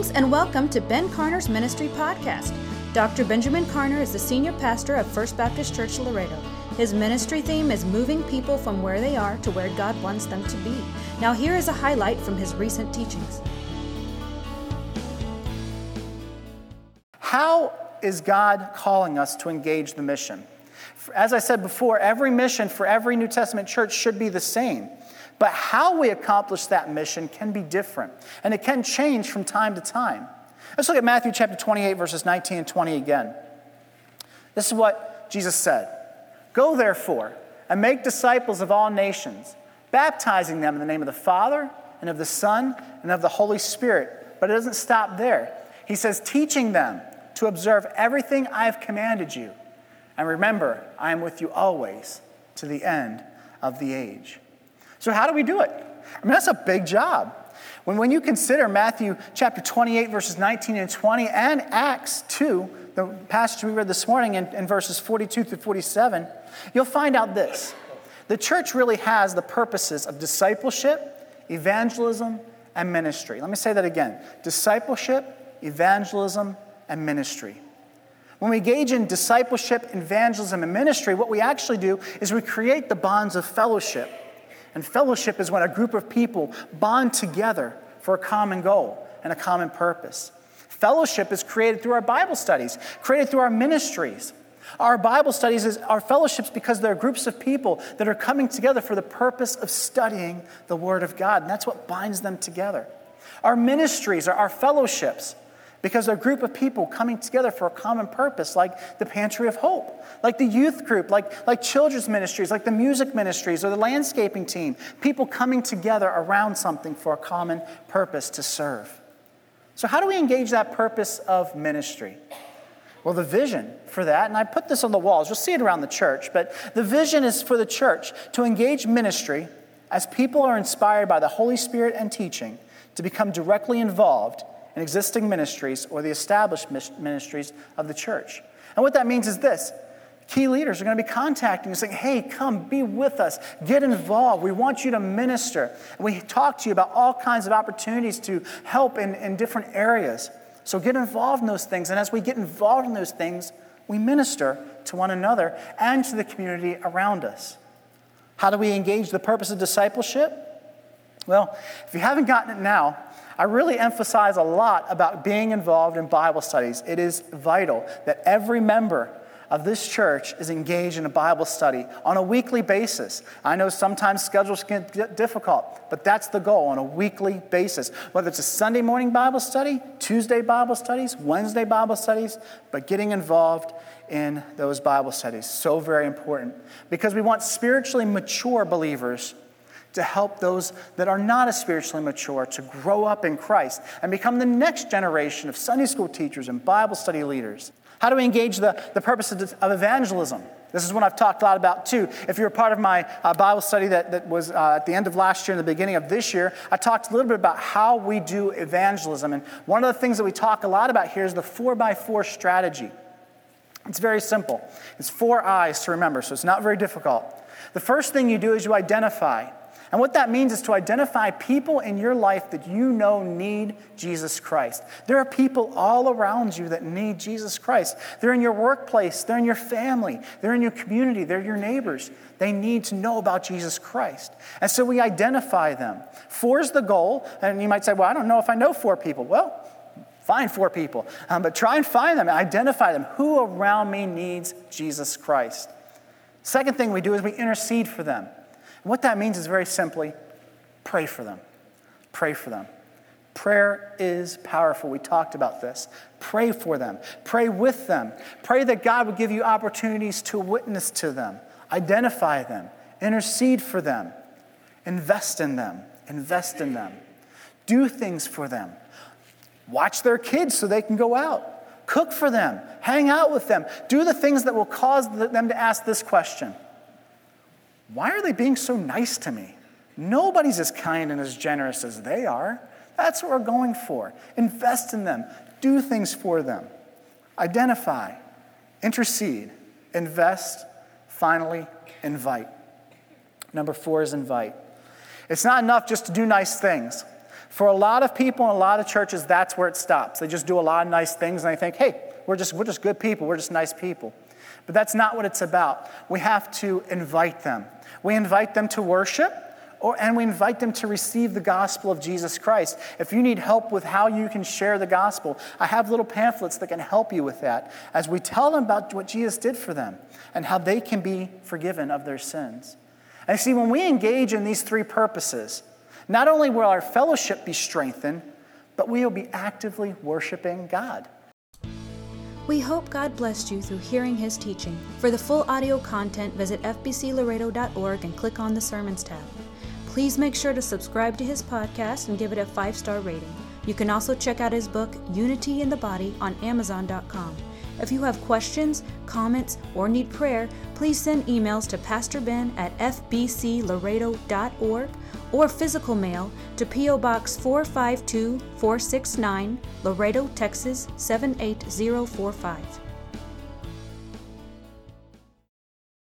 Greetings and welcome to Ben Carner's Ministry Podcast. Dr. Benjamin Carner is the senior pastor of First Baptist Church Laredo. His ministry theme is moving people from where they are to where God wants them to be. Now, here is a highlight from his recent teachings. How is God calling us to engage the mission? As I said before, every mission for every New Testament church should be the same. But how we accomplish that mission can be different, and it can change from time to time. Let's look at Matthew chapter 28, verses 19 and 20 again. This is what Jesus said Go therefore and make disciples of all nations, baptizing them in the name of the Father, and of the Son, and of the Holy Spirit. But it doesn't stop there. He says, teaching them to observe everything I have commanded you. And remember, I am with you always to the end of the age. So, how do we do it? I mean, that's a big job. When, when you consider Matthew chapter 28, verses 19 and 20, and Acts 2, the passage we read this morning in, in verses 42 through 47, you'll find out this. The church really has the purposes of discipleship, evangelism, and ministry. Let me say that again discipleship, evangelism, and ministry. When we engage in discipleship, evangelism, and ministry, what we actually do is we create the bonds of fellowship and fellowship is when a group of people bond together for a common goal and a common purpose. Fellowship is created through our Bible studies, created through our ministries. Our Bible studies is our fellowships because they're groups of people that are coming together for the purpose of studying the Word of God, and that's what binds them together. Our ministries are our fellowships because they're a group of people coming together for a common purpose, like the Pantry of Hope, like the youth group, like, like children's ministries, like the music ministries or the landscaping team. People coming together around something for a common purpose to serve. So, how do we engage that purpose of ministry? Well, the vision for that, and I put this on the walls, you'll see it around the church, but the vision is for the church to engage ministry as people are inspired by the Holy Spirit and teaching to become directly involved in existing ministries or the established ministries of the church. And what that means is this key leaders are going to be contacting you saying, hey, come be with us, get involved. We want you to minister. And we talk to you about all kinds of opportunities to help in, in different areas. So get involved in those things. And as we get involved in those things, we minister to one another and to the community around us. How do we engage the purpose of discipleship? Well, if you haven't gotten it now, I really emphasize a lot about being involved in Bible studies. It is vital that every member of this church is engaged in a Bible study on a weekly basis. I know sometimes schedules can get difficult, but that's the goal on a weekly basis. Whether it's a Sunday morning Bible study, Tuesday Bible studies, Wednesday Bible studies, but getting involved in those Bible studies so very important because we want spiritually mature believers to help those that are not as spiritually mature to grow up in Christ and become the next generation of Sunday school teachers and Bible study leaders. How do we engage the, the purpose of, of evangelism? This is one I've talked a lot about too. If you're a part of my uh, Bible study that, that was uh, at the end of last year and the beginning of this year, I talked a little bit about how we do evangelism. And one of the things that we talk a lot about here is the 4x4 strategy. It's very simple. It's four eyes to remember, so it's not very difficult. The first thing you do is you identify. And what that means is to identify people in your life that you know need Jesus Christ. There are people all around you that need Jesus Christ. They're in your workplace, they're in your family, they're in your community, they're your neighbors. They need to know about Jesus Christ. And so we identify them. Four is the goal. And you might say, well, I don't know if I know four people. Well, find four people, um, but try and find them, identify them. Who around me needs Jesus Christ? Second thing we do is we intercede for them. What that means is very simply pray for them. Pray for them. Prayer is powerful. We talked about this. Pray for them. Pray with them. Pray that God would give you opportunities to witness to them, identify them, intercede for them, invest in them, invest in them, do things for them. Watch their kids so they can go out. Cook for them, hang out with them, do the things that will cause them to ask this question why are they being so nice to me? Nobody's as kind and as generous as they are. That's what we're going for. Invest in them, do things for them, identify, intercede, invest, finally, invite. Number four is invite. It's not enough just to do nice things. For a lot of people in a lot of churches, that's where it stops. They just do a lot of nice things and they think, hey, we're just, we're just good people, we're just nice people. But that's not what it's about. We have to invite them. We invite them to worship, or, and we invite them to receive the gospel of Jesus Christ. If you need help with how you can share the gospel, I have little pamphlets that can help you with that as we tell them about what Jesus did for them and how they can be forgiven of their sins. And see, when we engage in these three purposes, not only will our fellowship be strengthened, but we will be actively worshiping God. We hope God blessed you through hearing His teaching. For the full audio content, visit fbclaredo.org and click on the Sermons tab. Please make sure to subscribe to his podcast and give it a five star rating. You can also check out his book, Unity in the Body, on Amazon.com. If you have questions, comments, or need prayer, please send emails to Pastor Ben at fbclaredo.org or physical mail to P.O. Box 452 469, Laredo, Texas 78045.